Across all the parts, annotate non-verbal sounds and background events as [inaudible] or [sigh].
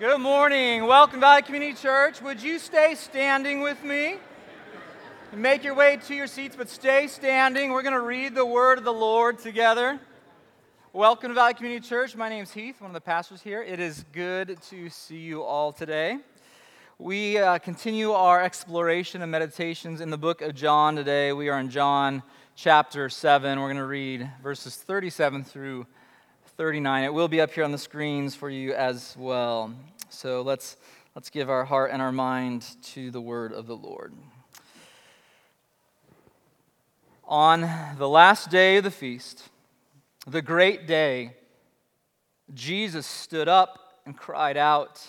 Good morning. Welcome, Valley Community Church. Would you stay standing with me? Make your way to your seats, but stay standing. We're going to read the word of the Lord together. Welcome to Valley Community Church. My name is Heath, one of the pastors here. It is good to see you all today. We uh, continue our exploration and meditations in the book of John today. We are in John chapter 7. We're going to read verses 37 through 39. It will be up here on the screens for you as well. So let's, let's give our heart and our mind to the word of the Lord. On the last day of the feast, the great day, Jesus stood up and cried out,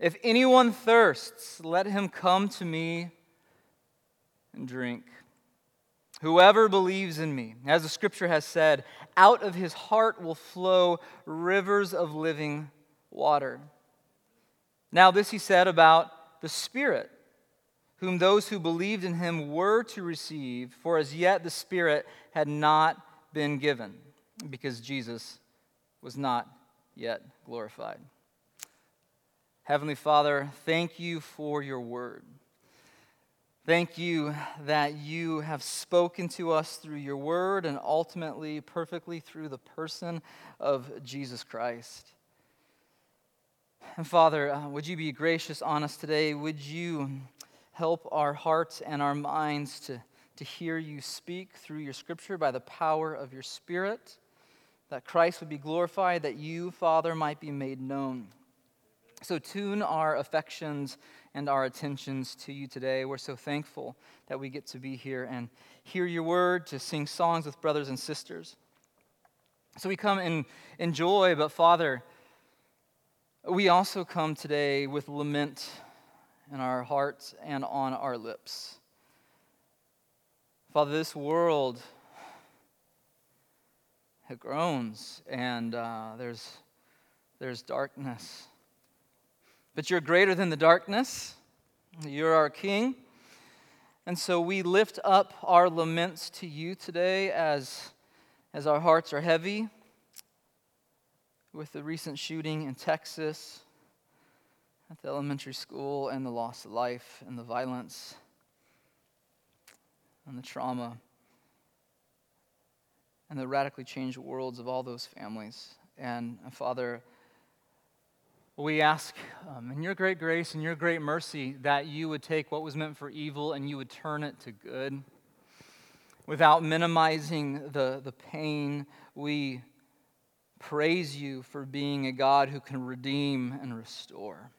If anyone thirsts, let him come to me and drink. Whoever believes in me, as the scripture has said, out of his heart will flow rivers of living water. Now, this he said about the Spirit, whom those who believed in him were to receive, for as yet the Spirit had not been given, because Jesus was not yet glorified. Heavenly Father, thank you for your word. Thank you that you have spoken to us through your word and ultimately perfectly through the person of Jesus Christ. And Father, uh, would you be gracious on us today? Would you help our hearts and our minds to, to hear you speak through your scripture by the power of your Spirit? That Christ would be glorified, that you, Father, might be made known. So tune our affections and our attentions to you today. We're so thankful that we get to be here and hear your word, to sing songs with brothers and sisters. So we come in, joy, but Father, we also come today with lament in our hearts and on our lips. Father, this world it groans and uh, there's, there's darkness. But you're greater than the darkness. You're our King. And so we lift up our laments to you today as, as our hearts are heavy with the recent shooting in Texas at the elementary school and the loss of life and the violence and the trauma and the radically changed worlds of all those families. And uh, Father, we ask um, in your great grace and your great mercy that you would take what was meant for evil and you would turn it to good. Without minimizing the, the pain, we praise you for being a God who can redeem and restore.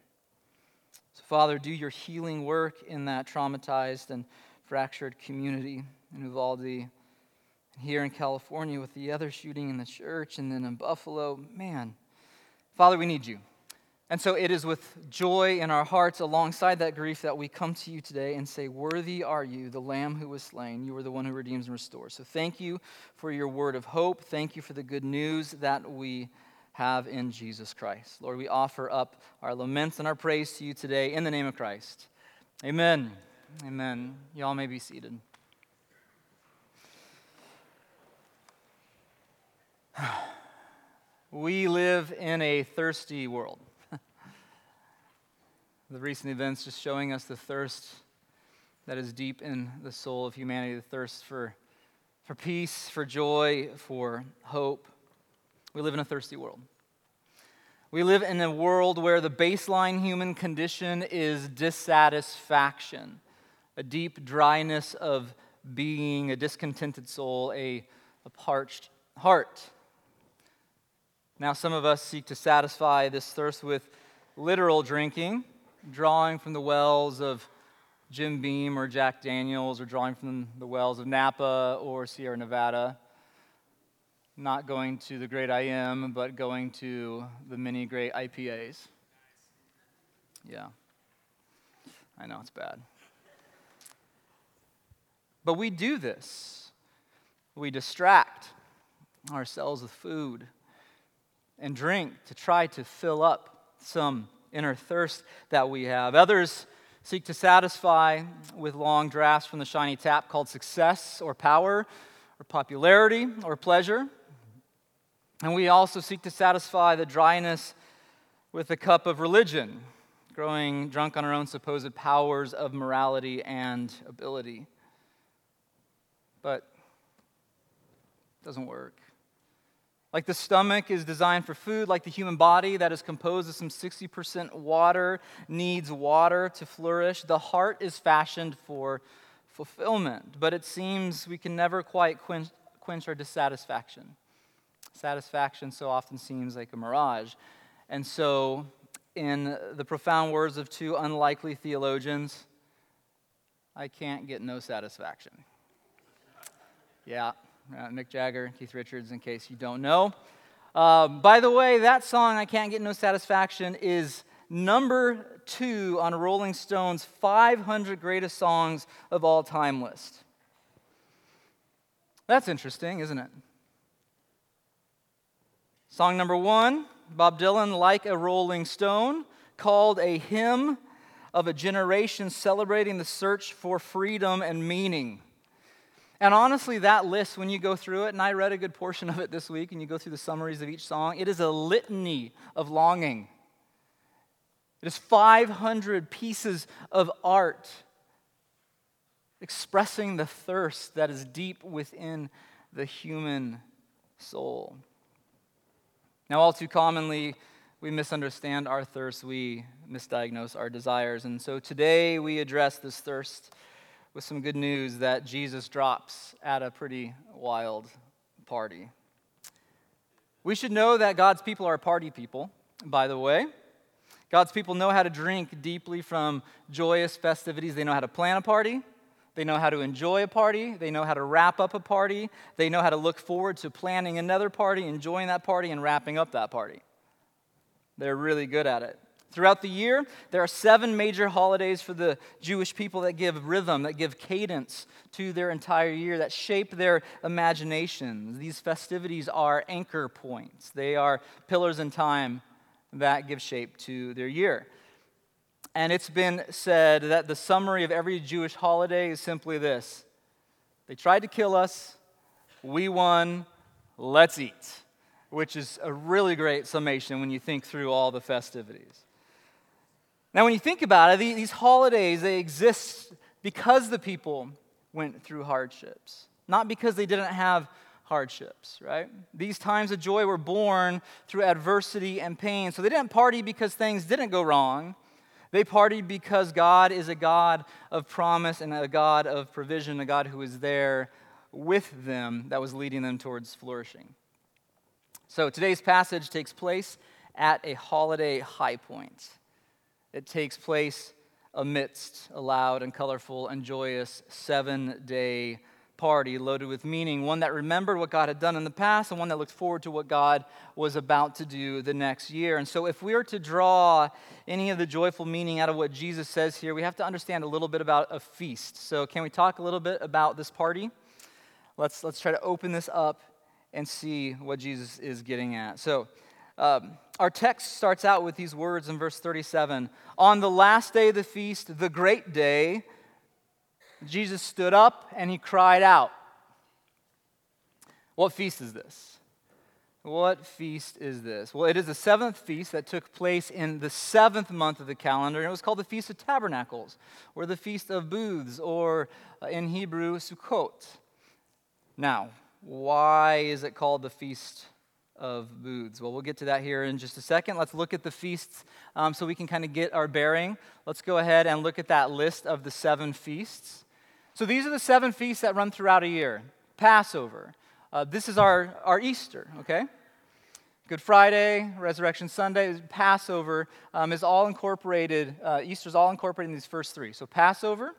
So, Father, do your healing work in that traumatized and fractured community in Uvalde, and here in California with the other shooting in the church, and then in Buffalo. Man, Father, we need you. And so it is with joy in our hearts alongside that grief that we come to you today and say, Worthy are you, the Lamb who was slain. You are the one who redeems and restores. So thank you for your word of hope. Thank you for the good news that we have in Jesus Christ. Lord, we offer up our laments and our praise to you today in the name of Christ. Amen. Amen. Y'all may be seated. [sighs] We live in a thirsty world the recent events just showing us the thirst that is deep in the soul of humanity the thirst for, for peace, for joy, for hope. We live in a thirsty world. We live in a world where the baseline human condition is dissatisfaction, a deep dryness of being, a discontented soul, a, a parched heart. Now, some of us seek to satisfy this thirst with literal drinking drawing from the wells of Jim Beam or Jack Daniels or drawing from the wells of Napa or Sierra Nevada. Not going to the great I am, but going to the many great IPAs. Yeah. I know it's bad. But we do this. We distract ourselves with food and drink to try to fill up some inner thirst that we have. Others seek to satisfy with long drafts from the shiny tap called success or power or popularity or pleasure. And we also seek to satisfy the dryness with a cup of religion, growing drunk on our own supposed powers of morality and ability. But it doesn't work. Like the stomach is designed for food, like the human body that is composed of some 60% water needs water to flourish, the heart is fashioned for fulfillment. But it seems we can never quite quench, quench our dissatisfaction. Satisfaction so often seems like a mirage. And so, in the profound words of two unlikely theologians, I can't get no satisfaction. Yeah, uh, Mick Jagger, Keith Richards, in case you don't know. Uh, by the way, that song, I Can't Get No Satisfaction, is number two on Rolling Stone's 500 greatest songs of all time list. That's interesting, isn't it? Song number one, Bob Dylan, Like a Rolling Stone, called a hymn of a generation celebrating the search for freedom and meaning. And honestly, that list, when you go through it, and I read a good portion of it this week, and you go through the summaries of each song, it is a litany of longing. It is 500 pieces of art expressing the thirst that is deep within the human soul. Now, all too commonly, we misunderstand our thirst, we misdiagnose our desires. And so today we address this thirst with some good news that Jesus drops at a pretty wild party. We should know that God's people are party people, by the way. God's people know how to drink deeply from joyous festivities. They know how to plan a party. They know how to enjoy a party. They know how to wrap up a party. They know how to look forward to planning another party, enjoying that party, and wrapping up that party. They're really good at it. Throughout the year, there are seven major holidays for the Jewish people that give rhythm, that give cadence to their entire year, that shape their imaginations. These festivities are anchor points, they are pillars in time that give shape to their year. And it's been said that the summary of every Jewish holiday is simply this They tried to kill us, we won, let's eat, which is a really great summation when you think through all the festivities. Now, when you think about it, these holidays, they exist because the people went through hardships, not because they didn't have hardships, right? These times of joy were born through adversity and pain. So they didn't party because things didn't go wrong. They partied because God is a God of promise and a God of provision, a God who is there with them that was leading them towards flourishing. So today's passage takes place at a holiday high point. It takes place amidst a loud and colorful and joyous seven day party loaded with meaning, one that remembered what God had done in the past and one that looked forward to what God was about to do the next year. And so, if we are to draw any of the joyful meaning out of what Jesus says here, we have to understand a little bit about a feast. So, can we talk a little bit about this party? Let's, let's try to open this up and see what Jesus is getting at. So, um, our text starts out with these words in verse 37 On the last day of the feast, the great day, Jesus stood up and he cried out. What feast is this? What feast is this? Well, it is the seventh feast that took place in the seventh month of the calendar, and it was called the Feast of Tabernacles, or the Feast of Booths, or uh, in Hebrew, Sukkot. Now, why is it called the Feast of Booths? Well, we'll get to that here in just a second. Let's look at the feasts um, so we can kind of get our bearing. Let's go ahead and look at that list of the seven feasts. So these are the seven feasts that run throughout a year Passover. Uh, this is our, our Easter, okay? Good Friday, Resurrection Sunday, Passover um, is all incorporated, uh, Easter is all incorporated in these first three. So Passover,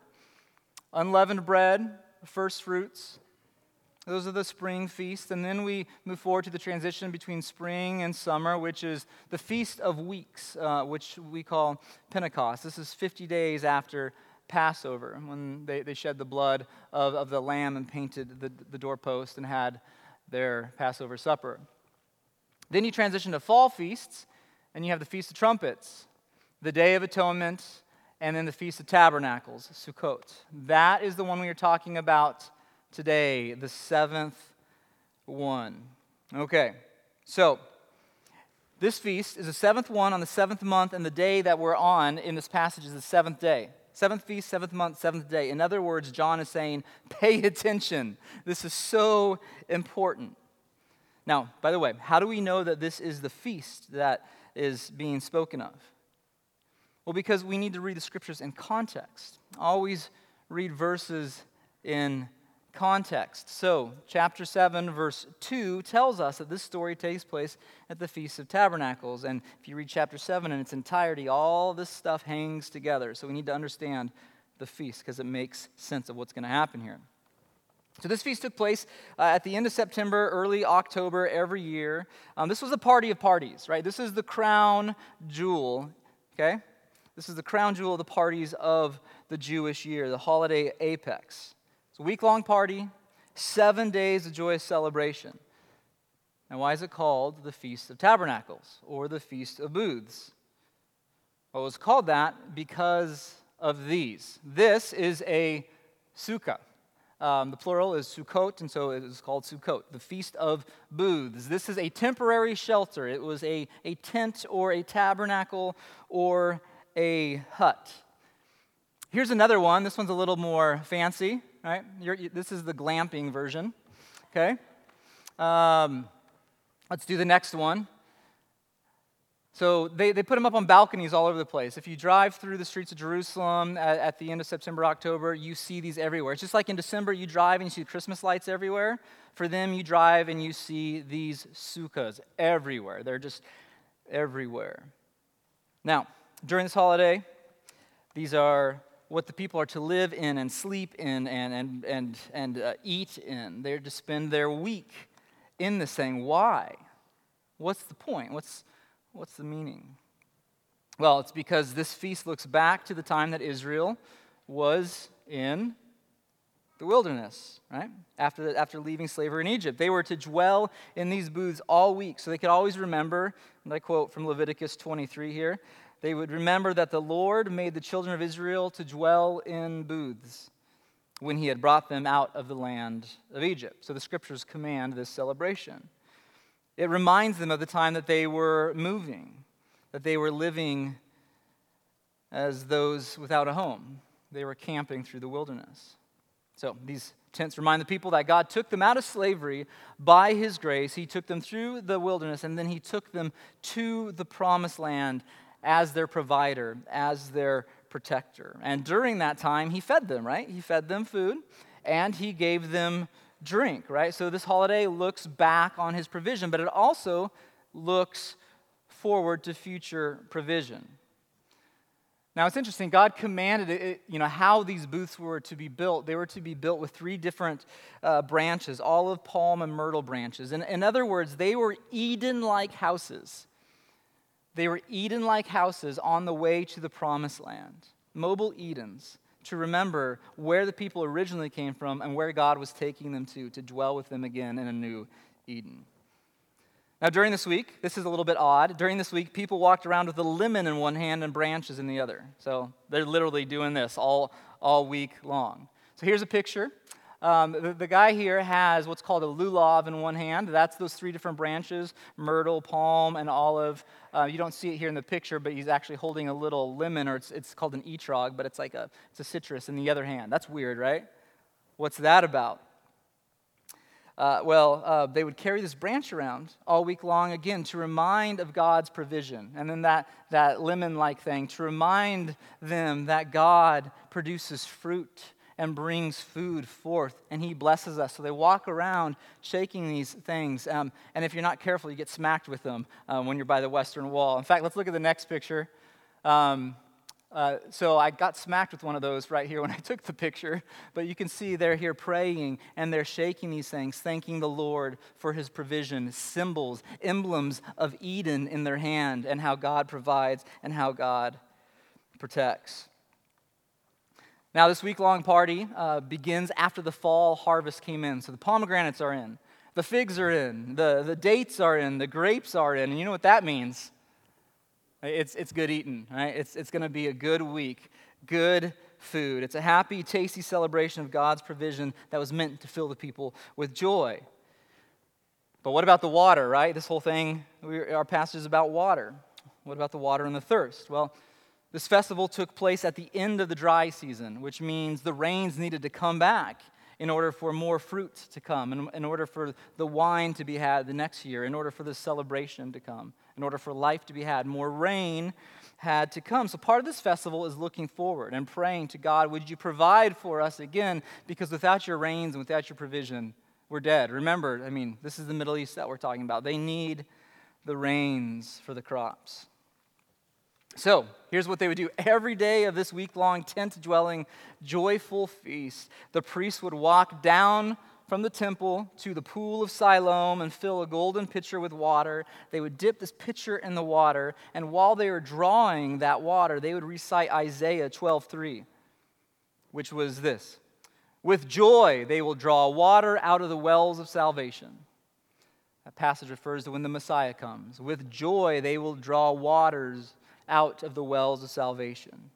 unleavened bread, first fruits, those are the spring feasts. And then we move forward to the transition between spring and summer, which is the Feast of Weeks, uh, which we call Pentecost. This is 50 days after Passover, when they, they shed the blood of, of the lamb and painted the, the doorpost and had their Passover supper. Then you transition to fall feasts, and you have the Feast of Trumpets, the Day of Atonement, and then the Feast of Tabernacles, Sukkot. That is the one we are talking about today, the seventh one. Okay, so This feast is the seventh one on the seventh month, and the day that we're on in this passage is the seventh day. Seventh feast, seventh month, seventh day. In other words, John is saying, [laughs] pay attention. This is so important. Now, by the way, how do we know that this is the feast that is being spoken of? Well, because we need to read the scriptures in context. Always read verses in context. So, chapter 7, verse 2 tells us that this story takes place at the Feast of Tabernacles. And if you read chapter 7 in its entirety, all this stuff hangs together. So, we need to understand the feast because it makes sense of what's going to happen here. So, this feast took place uh, at the end of September, early October every year. Um, this was a party of parties, right? This is the crown jewel, okay? This is the crown jewel of the parties of the Jewish year, the holiday apex week long party, seven days of joyous celebration. Now, why is it called the Feast of Tabernacles or the Feast of Booths? Well, it was called that because of these. This is a sukkah. Um, the plural is Sukkot, and so it is called Sukkot, the Feast of Booths. This is a temporary shelter. It was a, a tent or a tabernacle or a hut. Here's another one. This one's a little more fancy right? You're, this is the glamping version, okay? Um, let's do the next one. So they, they put them up on balconies all over the place. If you drive through the streets of Jerusalem at, at, the end of September, October, you see these everywhere. It's just like in December, you drive and you see Christmas lights everywhere. For them, you drive and you see these sukkahs everywhere. They're just everywhere. Now, during this holiday, these are what the people are to live in and sleep in and, and, and, and uh, eat in. They're to spend their week in this thing. Why? What's the point? What's, what's the meaning? Well, it's because this feast looks back to the time that Israel was in the wilderness, right? After, the, after leaving slavery in Egypt. They were to dwell in these booths all week so they could always remember, and I quote from Leviticus 23 here they would remember that the Lord made the children of Israel to dwell in booths when he had brought them out of the land of Egypt. So the scriptures command this celebration. It reminds them of the time that they were moving, that they were living as those without a home. They were camping through the wilderness. So these tents remind the people that God took them out of slavery by his grace. He took them through the wilderness, and then he took them to the promised land as their provider, as their protector. And during that time, he fed them, right? He fed them food and he gave them drink, right? So this holiday looks back on his provision, but it also looks forward to future provision. Now it's interesting. God commanded it, you know how these booths were to be built. They were to be built with three different uh, branches: olive, palm, and myrtle branches. And in other words, they were Eden-like houses. They were Eden like houses on the way to the promised land, mobile Edens, to remember where the people originally came from and where God was taking them to, to dwell with them again in a new Eden. Now, during this week, this is a little bit odd. During this week, people walked around with a lemon in one hand and branches in the other. So they're literally doing this all, all week long. So here's a picture um, the, the, guy here has what's called a lulav in one hand. That's those three different branches myrtle, palm, and olive. Uh, you don't see it here in the picture, but he's actually holding a little lemon, or it's, it's called an etrog, but it's like a, it's a citrus in the other hand. That's weird, right? What's that about? Uh, well, uh, they would carry this branch around all week long, again, to remind of God's provision. And then that, that lemon like thing, to remind them that God produces fruit and brings food forth, and he blesses us. So they walk around shaking these things. Um, and if you're not careful, you get smacked with them um, when you're by the western wall. In fact, let's look at the next picture. Um, uh, so I got smacked with one of those right here when [laughs] I took the picture, but you can see they're here praying and they're shaking these things, thanking the Lord for his provision, symbols, emblems of Eden in their hand, and how God provides and how God protects. Now, this week long party uh, begins after the fall harvest came in. So the pomegranates are in, the figs are in, the, the dates are in, the grapes are in. And you know what that means? It's, it's good eating, right? It's, it's going to be a good week, good food. It's a happy, tasty celebration of God's provision that was meant to fill the people with joy. But what about the water, right? This whole thing, we, our passage is about water. What about the water and the thirst? Well, this festival took place at the end of the dry season, which means the rains needed to come back in order for more fruit to come, in, in order for the wine to be had the next year, in order for the celebration to come, in order for life to be had. More rain had to come. So part of this festival is looking forward and praying to God, would you provide for us again? Because without your rains and without your provision, we're dead. Remember, I mean, this is the Middle East that we're talking about. They need the rains for the crops. So, here's what they would do. [laughs] Every day of this week long tent dwelling, joyful feast, the priest would walk down from the temple to the pool of Siloam and fill a golden pitcher with water. They would dip this pitcher in the water, and while they were drawing that water, they would recite Isaiah 12:3, which was this with joy, they will draw water out of the wells of salvation. That passage refers to when the Messiah comes. With joy, they will draw waters out of the wells of salvation.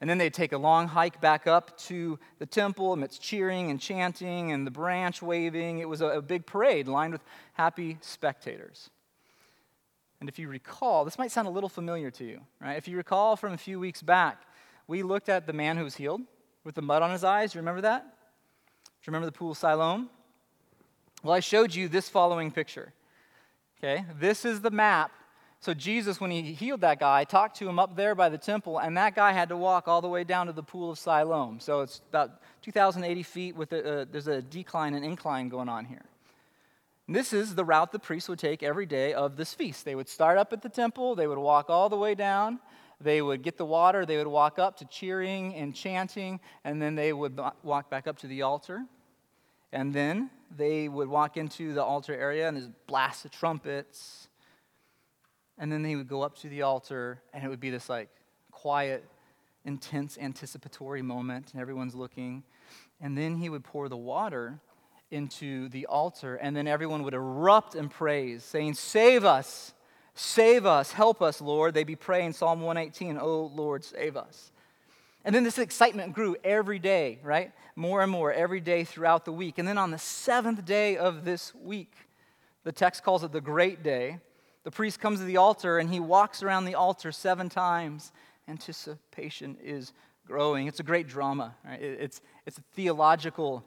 And then they'd take a long hike back up to the temple amidst cheering and chanting and the branch waving. It was a, a big parade lined with happy spectators. And if you recall, this might sound a little familiar to you, right? If you recall from a few weeks back, we looked at the man who was healed with the mud on his eyes. Do you remember that? Do you remember the pool of Siloam? Well, I showed you this following picture. Okay, this is the map. So, Jesus, when he healed that guy, talked to him up there by the temple, and that guy had to walk all the way down to the pool of Siloam. So, it's about 2,080 feet, with a, uh, there's a decline and incline going on here. And this is the route the priests would take every day of this feast. They would start up at the temple, they would walk all the way down, they would get the water, they would walk up to cheering and chanting, and then they would walk back up to the altar. And then they would walk into the altar area and there's blast of trumpets. And then he would go up to the altar and it would be this like quiet, intense, anticipatory moment, and everyone's looking. And then he would pour the water into the altar, and then everyone would erupt in praise, saying, Save us, save us, help us, Lord. They'd be praying Psalm 118, Oh Lord, save us. And then this excitement grew every day, right? More and more every day throughout the week. And then on the seventh day of this week, the text calls it the great day. The priest comes to the altar and he walks around the altar seven times. Anticipation is growing. It's a great drama, right? It's, it's a theological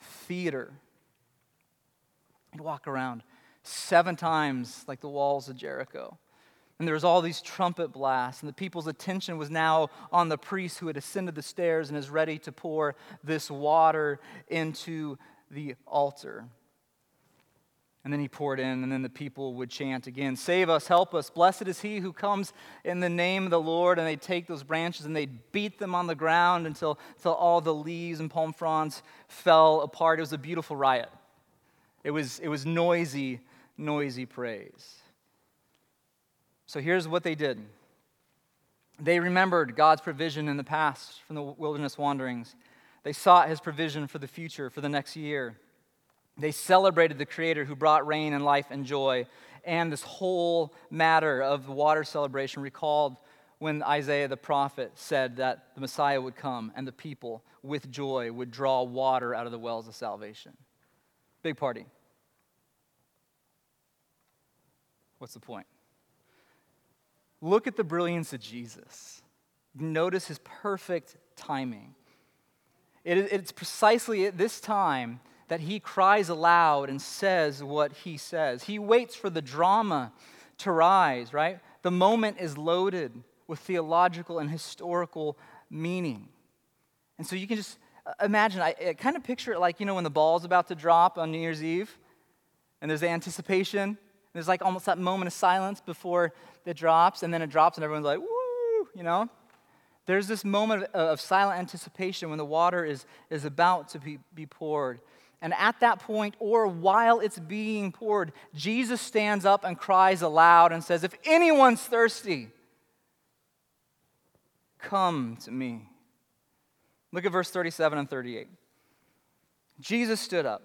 theater. He'd walk around seven times like the walls of Jericho. And there was all these trumpet blasts, and the people's attention was now on the priest who had ascended the stairs and is ready to pour this water into the altar. And then he poured in, and then the people would chant again Save us, help us. Blessed is he who comes in the name of the Lord. And they'd take those branches and they'd beat them on the ground until, until all the leaves and palm fronds fell apart. It was a beautiful riot. It was, it was noisy, noisy praise. So here's what they did they remembered God's provision in the past from the wilderness wanderings, they sought his provision for the future, for the next year. They celebrated the Creator who brought rain and life and joy. And this whole matter of the water celebration recalled when Isaiah the prophet said that the Messiah would come and the people with joy would draw water out of the wells of salvation. Big party. What's the point? Look at the brilliance of Jesus. Notice his perfect timing. It, it's precisely at this time that he cries aloud and says what he says. He waits for the drama to rise, right? The moment is loaded with theological and historical meaning. And so you can just uh, imagine, I, I kind of picture it like, you know, when the ball's about to drop on New Year's Eve and there's the anticipation there's like almost that moment of silence before it drops, and then it drops, and everyone's like, woo, you know? There's this moment of, of silent anticipation when the water is, is about to be, be poured. And at that point, or while it's being poured, Jesus stands up and cries aloud and says, If anyone's thirsty, come to me. Look at verse 37 and 38. Jesus stood up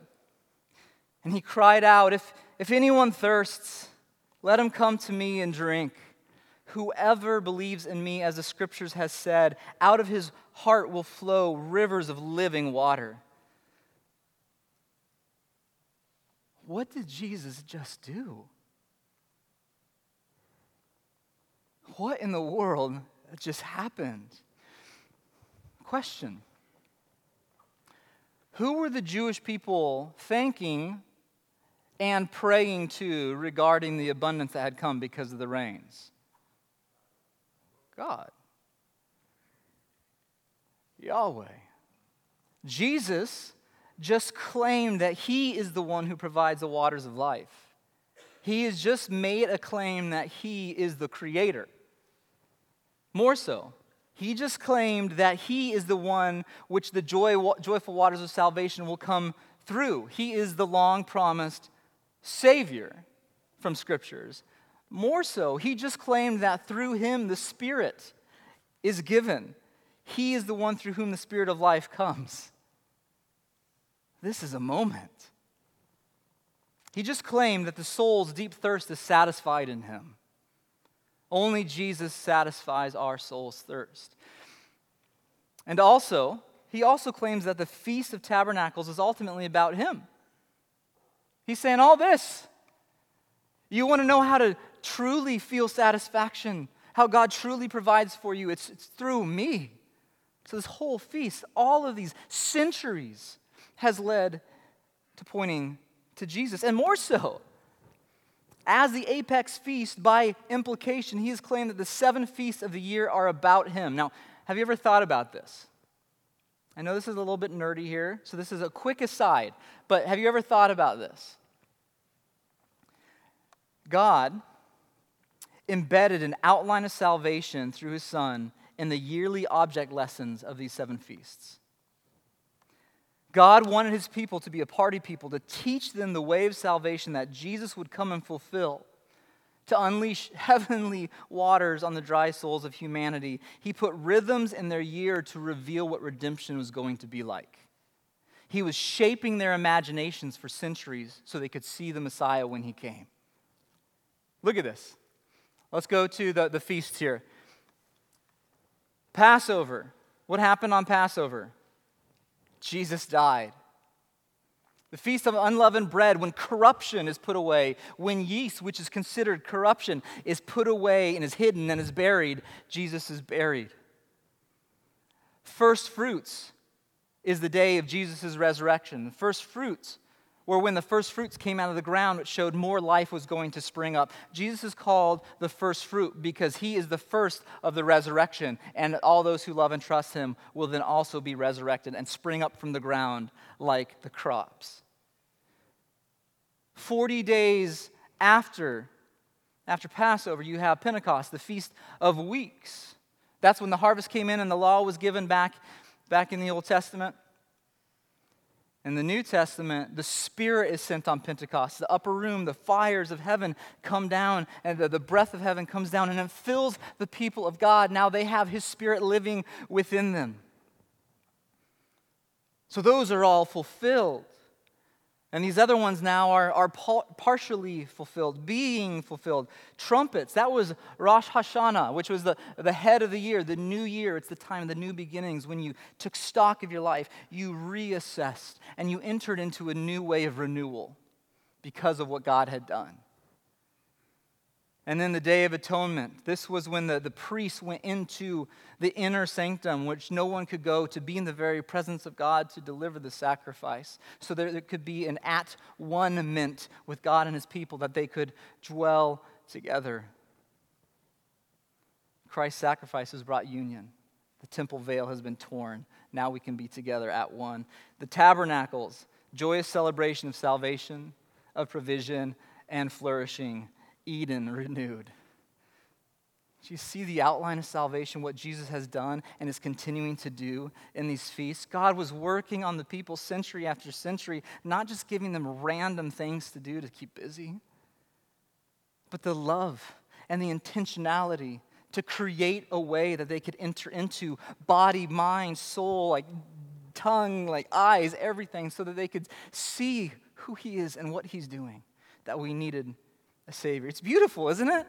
and he cried out, If, if anyone thirsts, let him come to me and drink. Whoever believes in me, as the scriptures has said, out of his heart will flow rivers of living water. What did Jesus just do? What in the world just happened? Question Who were the Jewish people thanking and praying to regarding the abundance that had come because of the rains? God. Yahweh. Jesus just claimed that he is the one who provides the waters of life. He has just made a claim that he is the creator. More so, he just claimed that he is the one which the joy, joyful waters of salvation will come through. He is the long promised Savior from scriptures. More so, he just claimed that through him the Spirit is given. He is the one through whom the Spirit of life comes. This is a moment. He just claimed that the soul's deep thirst is satisfied in him. Only Jesus satisfies our soul's thirst. And also, he also claims that the Feast of Tabernacles is ultimately about him. He's saying all this. You want to know how to truly feel satisfaction, how God truly provides for you? It's, it's through me. So, this whole feast, all of these centuries, has led to pointing to Jesus. And more so, as the apex feast, by implication, he has claimed that the seven feasts of the year are about him. Now, have you ever thought about this? I know this is a little bit nerdy here, so this is a quick aside, but have you ever thought about this? God embedded an outline of salvation through his Son in the yearly object lessons of these seven feasts. God wanted his people to be a party people, to teach them the way of salvation that Jesus would come and fulfill, to unleash [laughs] heavenly waters on the dry souls of humanity. He put rhythms in their year to reveal what redemption was going to be like. He was shaping their imaginations for centuries so they could see the Messiah when he came. Look at this. Let's go to the, the feast here. Passover. What happened on Passover? Jesus died. The feast of unleavened bread, when corruption is put away, when yeast, which is considered corruption, is put away and is hidden and is buried, Jesus is buried. First fruits is the day of Jesus' resurrection. First fruits or when the first fruits came out of the ground, it showed more life was going to spring up. Jesus is called the first fruit because he is the first of the resurrection, and all those who love and trust him will then also be resurrected and spring up from the ground like the crops. 40 days after, after Passover, you have Pentecost, the Feast of Weeks. That's when the harvest came in and the law was given back, back in the Old Testament. In the New Testament, the Spirit is sent on Pentecost. The upper room, the fires of heaven come down, and the, the breath of heaven comes down, and it fills the people of God. Now they have His Spirit living within them. So those are all fulfilled. And these other ones now are, are partially fulfilled, being fulfilled. Trumpets, that was Rosh Hashanah, which was the, the head of the year, the new year. It's the time of the new beginnings when you took stock of your life, you reassessed, and you entered into a new way of renewal because of what God had done. And then the Day of Atonement. This was when the, the priests went into the inner sanctum, which no one could go to be in the very presence of God to deliver the sacrifice. So there, there could be an at one ment with God and his people, that they could dwell together. Christ's sacrifice has brought union. The temple veil has been torn. Now we can be together at one. The tabernacles, joyous celebration of salvation, of provision, and flourishing Eden renewed. Do you see the outline of salvation, what Jesus has done and is continuing to do in these feasts? God was working on the people century after century, not just giving them random things to do to keep busy, but the love and the intentionality to create a way that they could enter into body, mind, soul, like tongue, like eyes, everything, so that they could see who He is and what He's doing that we needed a Savior. It's beautiful, isn't it?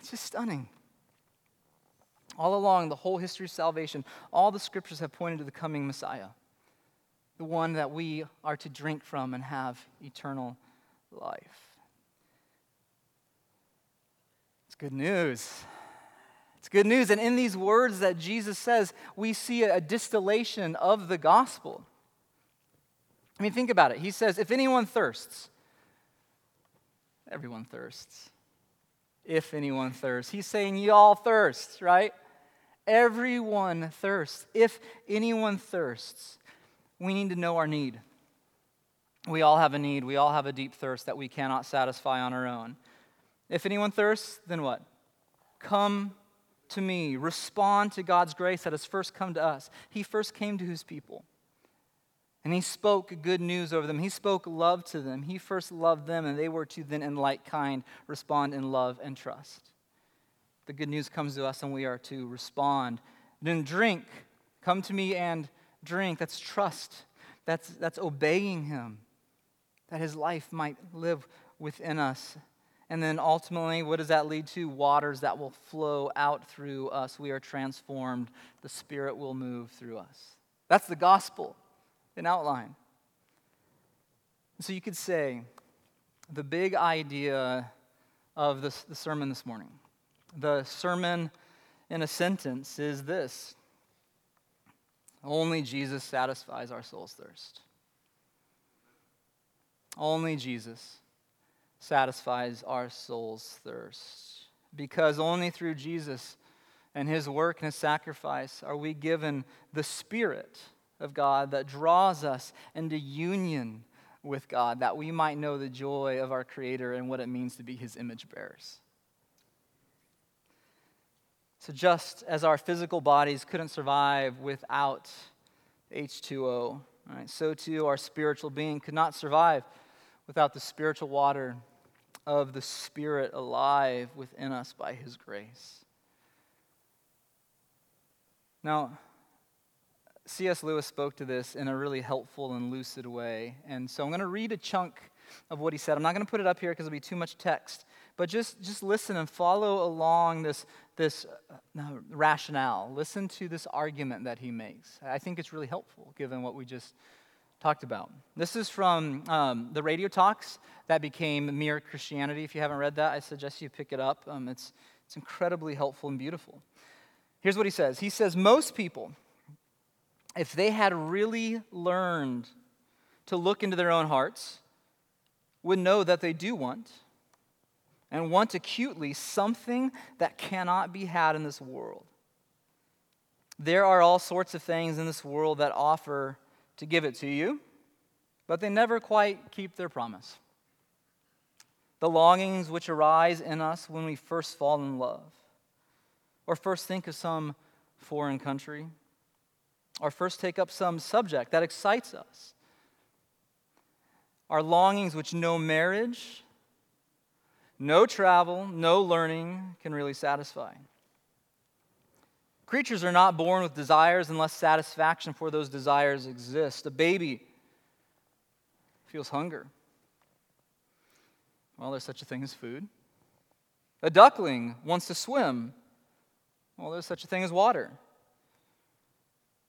It's just stunning. All along the whole history of salvation, all the scriptures have pointed to the coming Messiah, the one that we are to drink from and have eternal life. It's good news. It's good news. And in these words that Jesus says, we see a distillation of the gospel. I mean, think about it. He says, if anyone thirsts, everyone thirsts. If anyone thirsts. He's saying, y'all thirst, right? Everyone thirsts. If anyone thirsts, we need to know our need. We all have a need. We all have a deep thirst that we cannot satisfy on our own. If anyone thirsts, then what? Come to me. Respond to God's grace that has first come to us. He first came to his people. And he spoke good news over them. He spoke love to them. He first loved them, and they were to then, in like kind, respond in love and trust. The good news comes to us, and we are to respond. Then drink. Come to me and drink. That's trust. That's, that's obeying him, that his life might live within us. And then ultimately, what does that lead to? Waters that will flow out through us. We are transformed. The Spirit will move through us. That's the gospel in outline. So you could say the big idea of this, the sermon this morning, the sermon in a sentence is this only Jesus satisfies our soul's thirst. Only Jesus satisfies our soul's thirst. Because only through Jesus and his work and his sacrifice are we given the Spirit of God that draws us into union with God, that we might know the joy of our Creator and what it means to be His image bearers. So, just as our physical bodies couldn't survive without H2O, right, so too our spiritual being could not survive without the spiritual water of the Spirit alive within us by His grace. Now, C.S. Lewis spoke to this in a really helpful and lucid way. And so I'm going to read a chunk of what he said. I'm not going to put it up here because it'll be too much text. But just, just listen and follow along this, this uh, rationale. Listen to this argument that he makes. I think it's really helpful given what we just talked about. This is from um, the radio talks that became Mere Christianity. If you haven't read that, I suggest you pick it up. Um, it's, it's incredibly helpful and beautiful. Here's what he says He says, Most people, if they had really learned to look into their own hearts, would know that they do want and want acutely something that cannot be had in this world. There are all sorts of things in this world that offer to give it to you, but they never quite keep their promise. The longings which arise in us when we first fall in love, or first think of some foreign country or first take up some subject that excites us. Our longings, which no marriage, no travel, no learning can really satisfy. Creatures are not born with desires unless satisfaction for those desires exists. A baby feels hunger. Well, there's such a thing as food. A duckling wants to swim. Well, there's such a thing as water.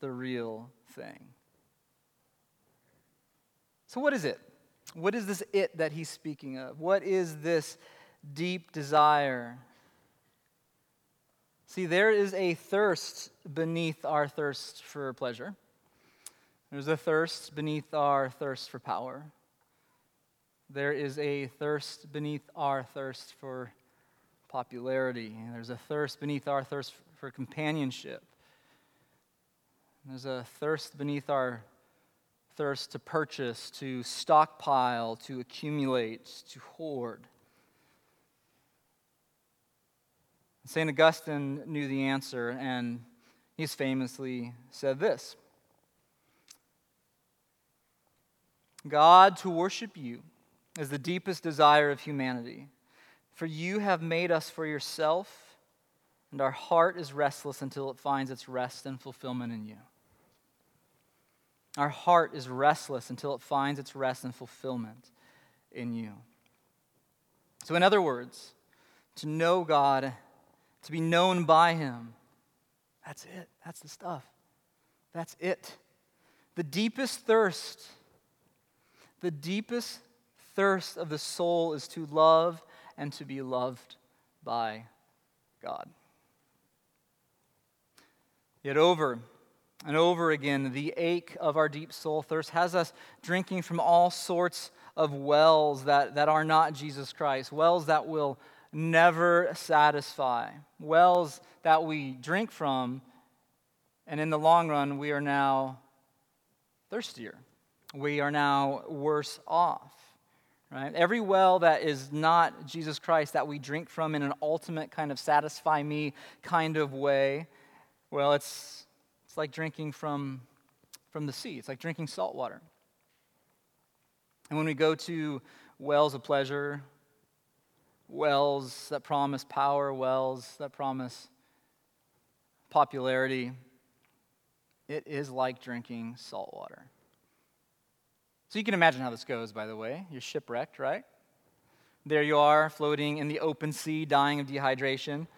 the real thing. So, what is it? What is this it that he's speaking of? What is this deep desire? See, there is a thirst beneath our thirst for pleasure. There's a thirst beneath our thirst for power. There is a thirst beneath our thirst for popularity. There's a thirst beneath our thirst for companionship. There's a thirst beneath our thirst to purchase, to stockpile, to accumulate, to hoard. St. Augustine knew the answer, and he's famously said this God, to worship you is the deepest desire of humanity. For you have made us for yourself, and our heart is restless until it finds its rest and fulfillment in you. Our heart is restless until it finds its rest and fulfillment in you. So, in other words, to know God, to be known by Him, that's it. That's the stuff. That's it. The deepest thirst, the deepest thirst of the soul is to love and to be loved by God. Yet over and over again, the ache of our deep soul thirst has us drinking from all sorts of wells that, that are not Jesus Christ, wells that will never satisfy, wells that we drink from, and in the long run, we are now thirstier. We are now worse off. Right? Every well that is not Jesus Christ that we drink from in an ultimate kind of satisfy me kind of way, well, it's, it's like drinking from, from the sea. It's like drinking salt water. And when we go to wells of pleasure, wells that promise power, wells that promise popularity, it is like drinking salt water. So you can imagine how this goes, by the way. You're shipwrecked, right? There you are, floating in the open sea, dying of dehydration.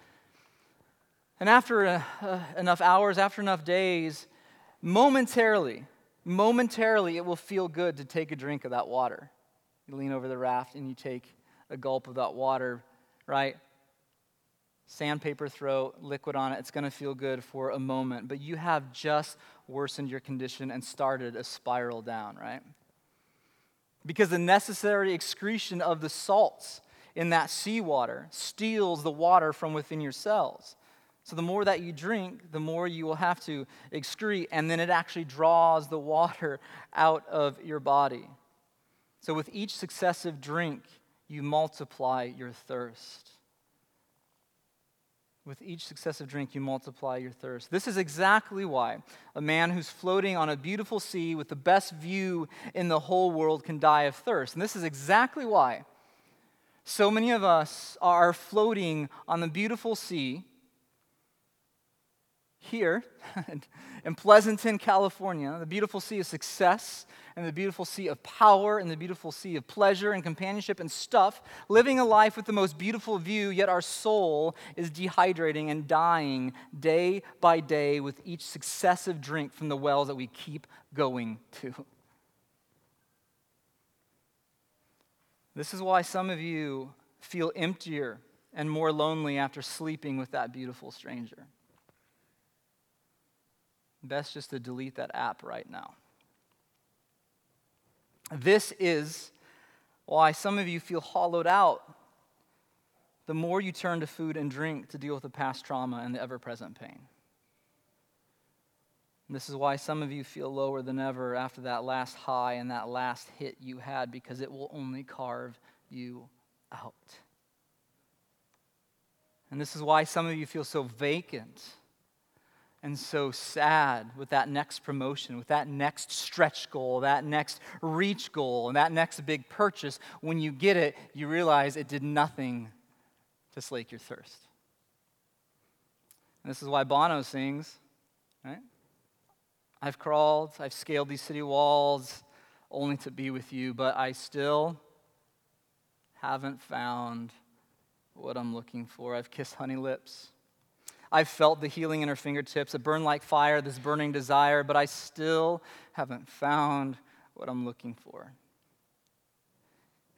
And after uh, uh, enough hours, after enough days, momentarily, momentarily, it will feel good to take a drink of that water. You lean over the raft and you take a gulp of that water, right? Sandpaper throat, liquid on it, it's going to feel good for a moment, but you have just worsened your condition and started a spiral down, right? because the necessary excretion of the salts in that seawater steals the water from within your cells. So the more that you drink, the more you will have to excrete, and then it actually draws the water out of your body. So with each successive drink, you multiply your thirst. With each successive drink, you multiply your thirst. This is exactly why a man who's floating on a beautiful sea with the best view in the whole world can die of thirst. And this is exactly why so many of us are floating on the beautiful sea here [laughs] in Pleasanton, California, the beautiful sea of success and the beautiful sea of power and the beautiful sea of pleasure and companionship and stuff, living a life with the most beautiful view, yet our soul is dehydrating and dying day by day with each successive drink from the wells that we keep going to. This is why some of you feel emptier and more lonely after sleeping with that beautiful stranger. Best just to delete that app right now. This is why some of you feel hollowed out the more you turn to food and drink to deal with the past trauma and the ever present pain. This is why some of you feel lower than ever after that last high and that last hit you had because it will only carve you out. And this is why some of you feel so vacant and so sad with that next promotion, with that next stretch goal, that next reach goal, and that next big purchase. When you get it, you realize it did nothing to slake your thirst. And this is why Bono sings, right? I've crawled, I've scaled these city walls only to be with you, but I still haven't found what I'm looking for. I've kissed honey lips. I've felt the healing in her fingertips, a burn like fire, this burning desire, but I still haven't found what I'm looking for.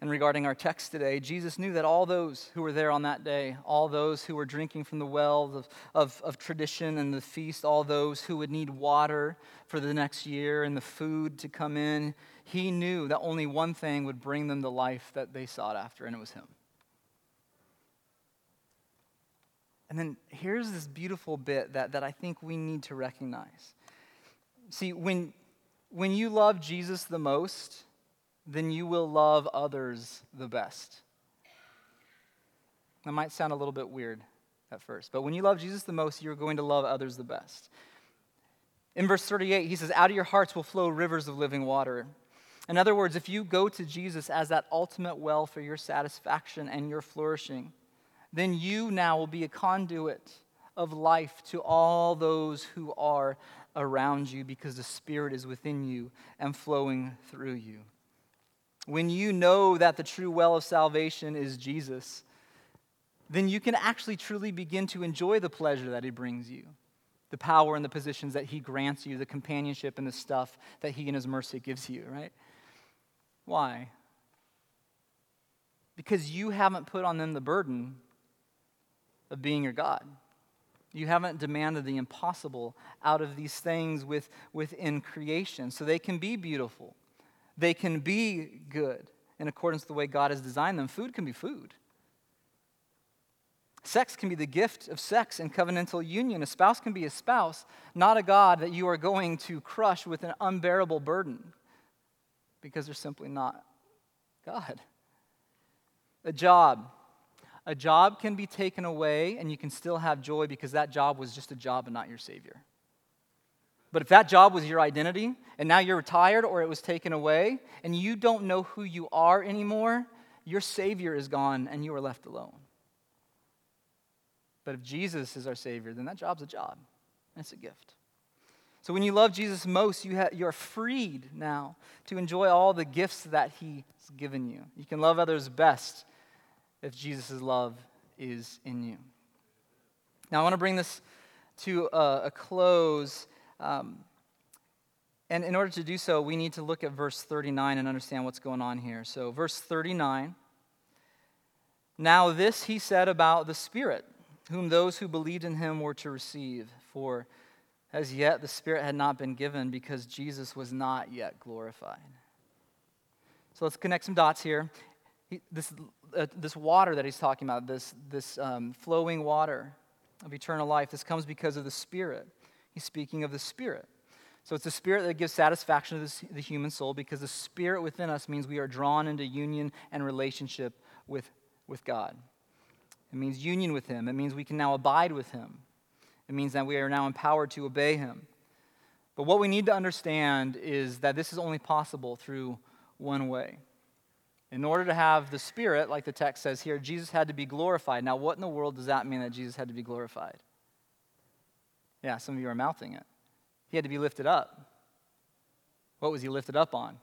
And regarding our text today, Jesus knew that all those who were there on that day, all those who were drinking from the wells of, of, of, tradition and the feast, all those who would need water for the next year and the food to come in, he knew that only one thing would bring them the life that they sought after, and it was him. And then here's this beautiful bit that, that I think we need to recognize. See, when, when you love Jesus the most, then you will love others the best. That might sound a little bit weird at first, but when you love Jesus the most, you're going to love others the best. In verse 38, he says, Out of your hearts will flow rivers of living water. In other words, if you go to Jesus as that ultimate well for your satisfaction and your flourishing, then you now will be a conduit of life to all those who are around you because the Spirit is within you and flowing through you. When you know that the true well of salvation is Jesus, then you can actually truly begin to enjoy the pleasure that He brings you, the power and the positions that He grants you, the companionship and the stuff that He in His mercy gives you, right? Why? Because you haven't put on them the burden of being your God. You haven't demanded the impossible out of these things with, within creation. So they can be beautiful. They can be good in accordance with the way God has designed them. Food can be food. Sex can be the gift of sex and covenantal union. A spouse can be a spouse, not a God that you are going to crush with an unbearable burden because they're simply not God. A job. A job can be taken away and you can still have joy because that job was just a job and not your Savior. But if that job was your identity and now you're retired or it was taken away and you don't know who you are anymore, your Savior is gone and you are left alone. But if Jesus is our Savior, then that job's a job and it's a gift. So when you love Jesus most, you, ha- you are freed now to enjoy all the gifts that He's given you. You can love others best if Jesus' love is in you. Now, I want to bring this to a, a close. Um, and in order to do so, we need to look at verse 39 and understand what's going on here. So, verse 39 Now, this he said about the Spirit, whom those who believed in him were to receive. For as yet, the Spirit had not been given because Jesus was not yet glorified. So let's connect some dots here. This, uh, this water that he's talking about, this, this um, flowing water of eternal life, this comes because of the Spirit. He's speaking of the Spirit. So it's the Spirit that gives satisfaction to the, the human soul because the Spirit within us means we are drawn into union and relationship with, with God. It means union with Him, it means we can now abide with Him. It means that we are now empowered to obey him. But what we need to understand is that this is only possible through one way. In order to have the Spirit, like the text says here, Jesus had to be glorified. Now, what in the world does that mean that Jesus had to be glorified? Yeah, some of you are mouthing it. He had to be lifted up. What was he lifted up on?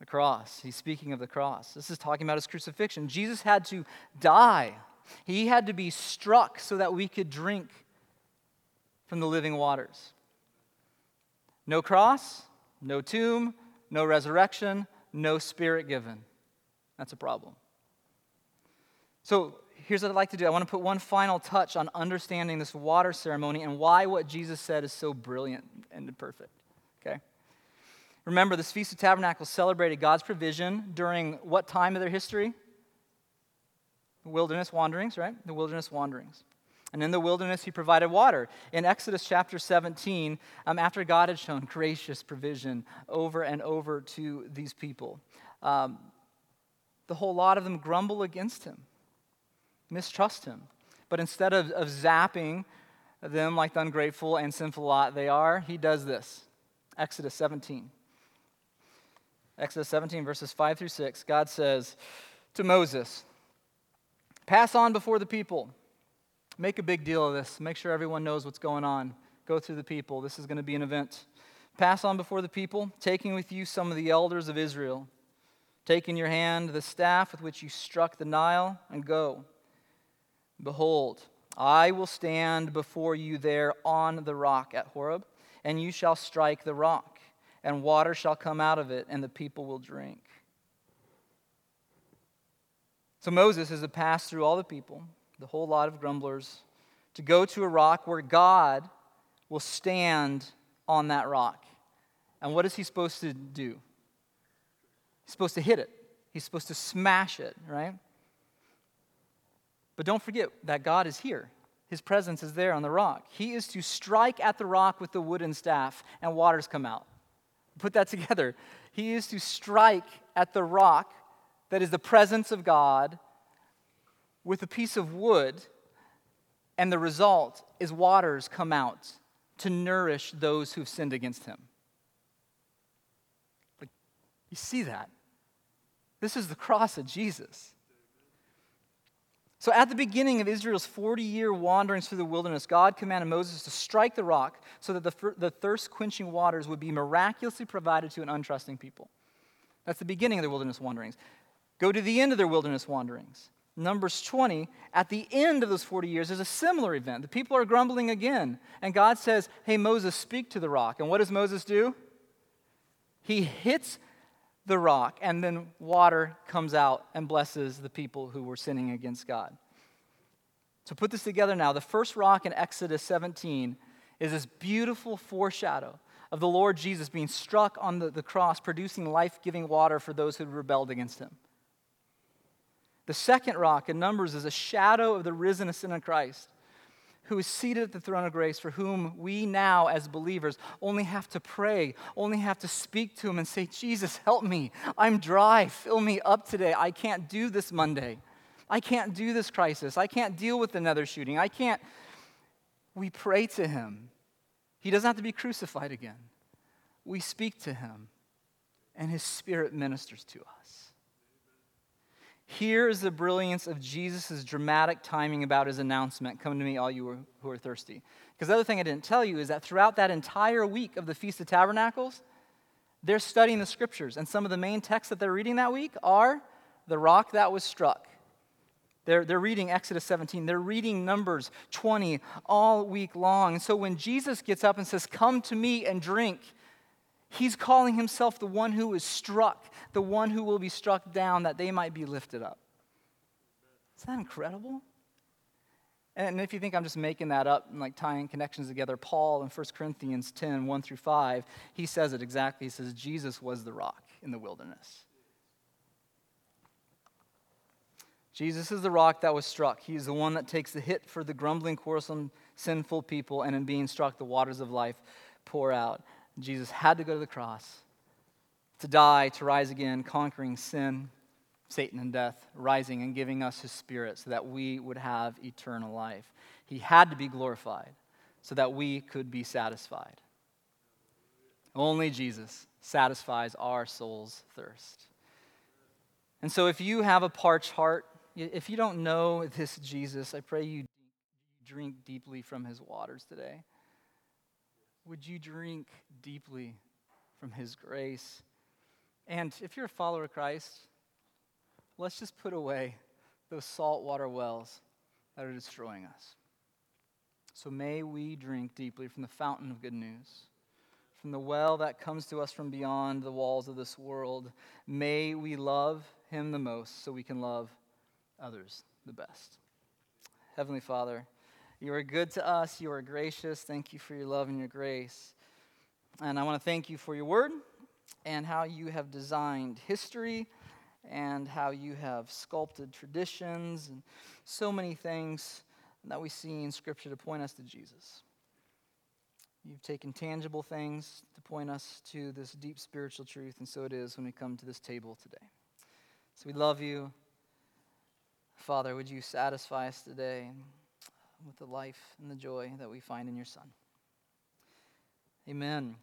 The cross. He's speaking of the cross. This is talking about his crucifixion. Jesus had to die he had to be struck so that we could drink from the living waters. No cross, no tomb, no resurrection, no spirit given. That's a problem. So here's what I'd like to do I want to put one final touch on understanding this water ceremony and why what Jesus said is so brilliant and perfect. Okay? Remember, this Feast of Tabernacles celebrated God's provision during what time of their history? The wilderness wanderings, right? The wilderness wanderings. And in the wilderness, he provided water. In Exodus chapter 17, um, after God had shown gracious provision over and over to these people, um, the whole lot of them grumble against him, mistrust him. But instead of, of zapping them like the ungrateful and sinful lot they are, he does this. Exodus 17. Exodus 17, verses 5 through 6, God says to Moses, Pass on before the people. Make a big deal of this. Make sure everyone knows what's going on. Go through the people. This is going to be an event. Pass on before the people, taking with you some of the elders of Israel. Take in your hand the staff with which you struck the Nile, and go. Behold, I will stand before you there on the rock at Horeb, and you shall strike the rock, and water shall come out of it, and the people will drink. So Moses is to pass through all the people, the whole lot of grumblers, to go to a rock where God will stand on that rock. And what is he supposed to do? He's supposed to hit it, he's supposed to smash it, right? But don't forget that God is here. His presence is there on the rock. He is to strike at the rock with the wooden staff, and waters come out. Put that [laughs] together. He is to strike at the rock that is the presence of God with a piece of wood, and the result is waters come out to nourish those who've sinned against him. You see that? This is the cross of Jesus. So, at the beginning of Israel's 40 year wanderings through the wilderness, God commanded Moses to strike the rock so that the, the thirst quenching waters would be miraculously provided to an untrusting people. That's the beginning of their wilderness wanderings. Go to the end of their wilderness wanderings. Numbers 20, at the end of those 40 years, there's a similar event. The people are grumbling again. And God says, Hey, Moses, speak to the rock. And what does Moses do? He hits the rock, and then water comes out and blesses the people who were sinning against God. So put this together now. The first rock in Exodus 17 is this beautiful foreshadow of the Lord Jesus being struck on the, the cross, producing life giving water for those who rebelled against him. The second rock in Numbers is a shadow of the risen ascended Christ who is seated at the throne of grace, for whom we now, as believers, only have to pray, only have to speak to him and say, Jesus, help me. I'm dry. Fill me up today. I can't do this Monday. I can't do this crisis. I can't deal with another shooting. I can't. We pray to him. He doesn't have to be crucified again. We speak to him, and his spirit ministers to us. Here is the brilliance of Jesus' dramatic timing about his announcement Come to me, all you who are thirsty. Because the other thing I didn't tell you is that throughout that entire week of the Feast of Tabernacles, they're studying the scriptures. And some of the main texts that they're reading that week are the rock that was struck. They're, they're reading Exodus 17. They're reading Numbers 20 all week long. And so when Jesus gets up and says, Come to me and drink, He's calling himself the one who is struck, the one who will be struck down that they might be lifted up. Is that incredible? And if you think I'm just making that up and like tying connections together, Paul in 1 Corinthians 10, 1 through 5, he says it exactly. He says, Jesus was the rock in the wilderness. Jesus is the rock that was struck. He is the one that takes the hit for the grumbling, quarrelsome, sinful people, and in being struck, the waters of life pour out. Jesus had to go to the cross to die, to rise again, conquering sin, Satan, and death, rising and giving us his spirit so that we would have eternal life. He had to be glorified so that we could be satisfied. Only Jesus satisfies our soul's thirst. And so, if you have a parched heart, if you don't know this Jesus, I pray you drink deeply from his waters today. Would you drink deeply from His grace? And if you're a follower of Christ, let's just put away those saltwater wells that are destroying us. So may we drink deeply from the fountain of good news, from the well that comes to us from beyond the walls of this world. May we love Him the most so we can love others the best. Heavenly Father, you are good to us. You are gracious. Thank you for your love and your grace. And I want to thank you for your word and how you have designed history and how you have sculpted traditions and so many things that we see in Scripture to point us to Jesus. You've taken tangible things to point us to this deep spiritual truth, and so it is when we come to this table today. So we love you. Father, would you satisfy us today? With the life and the joy that we find in your Son. Amen.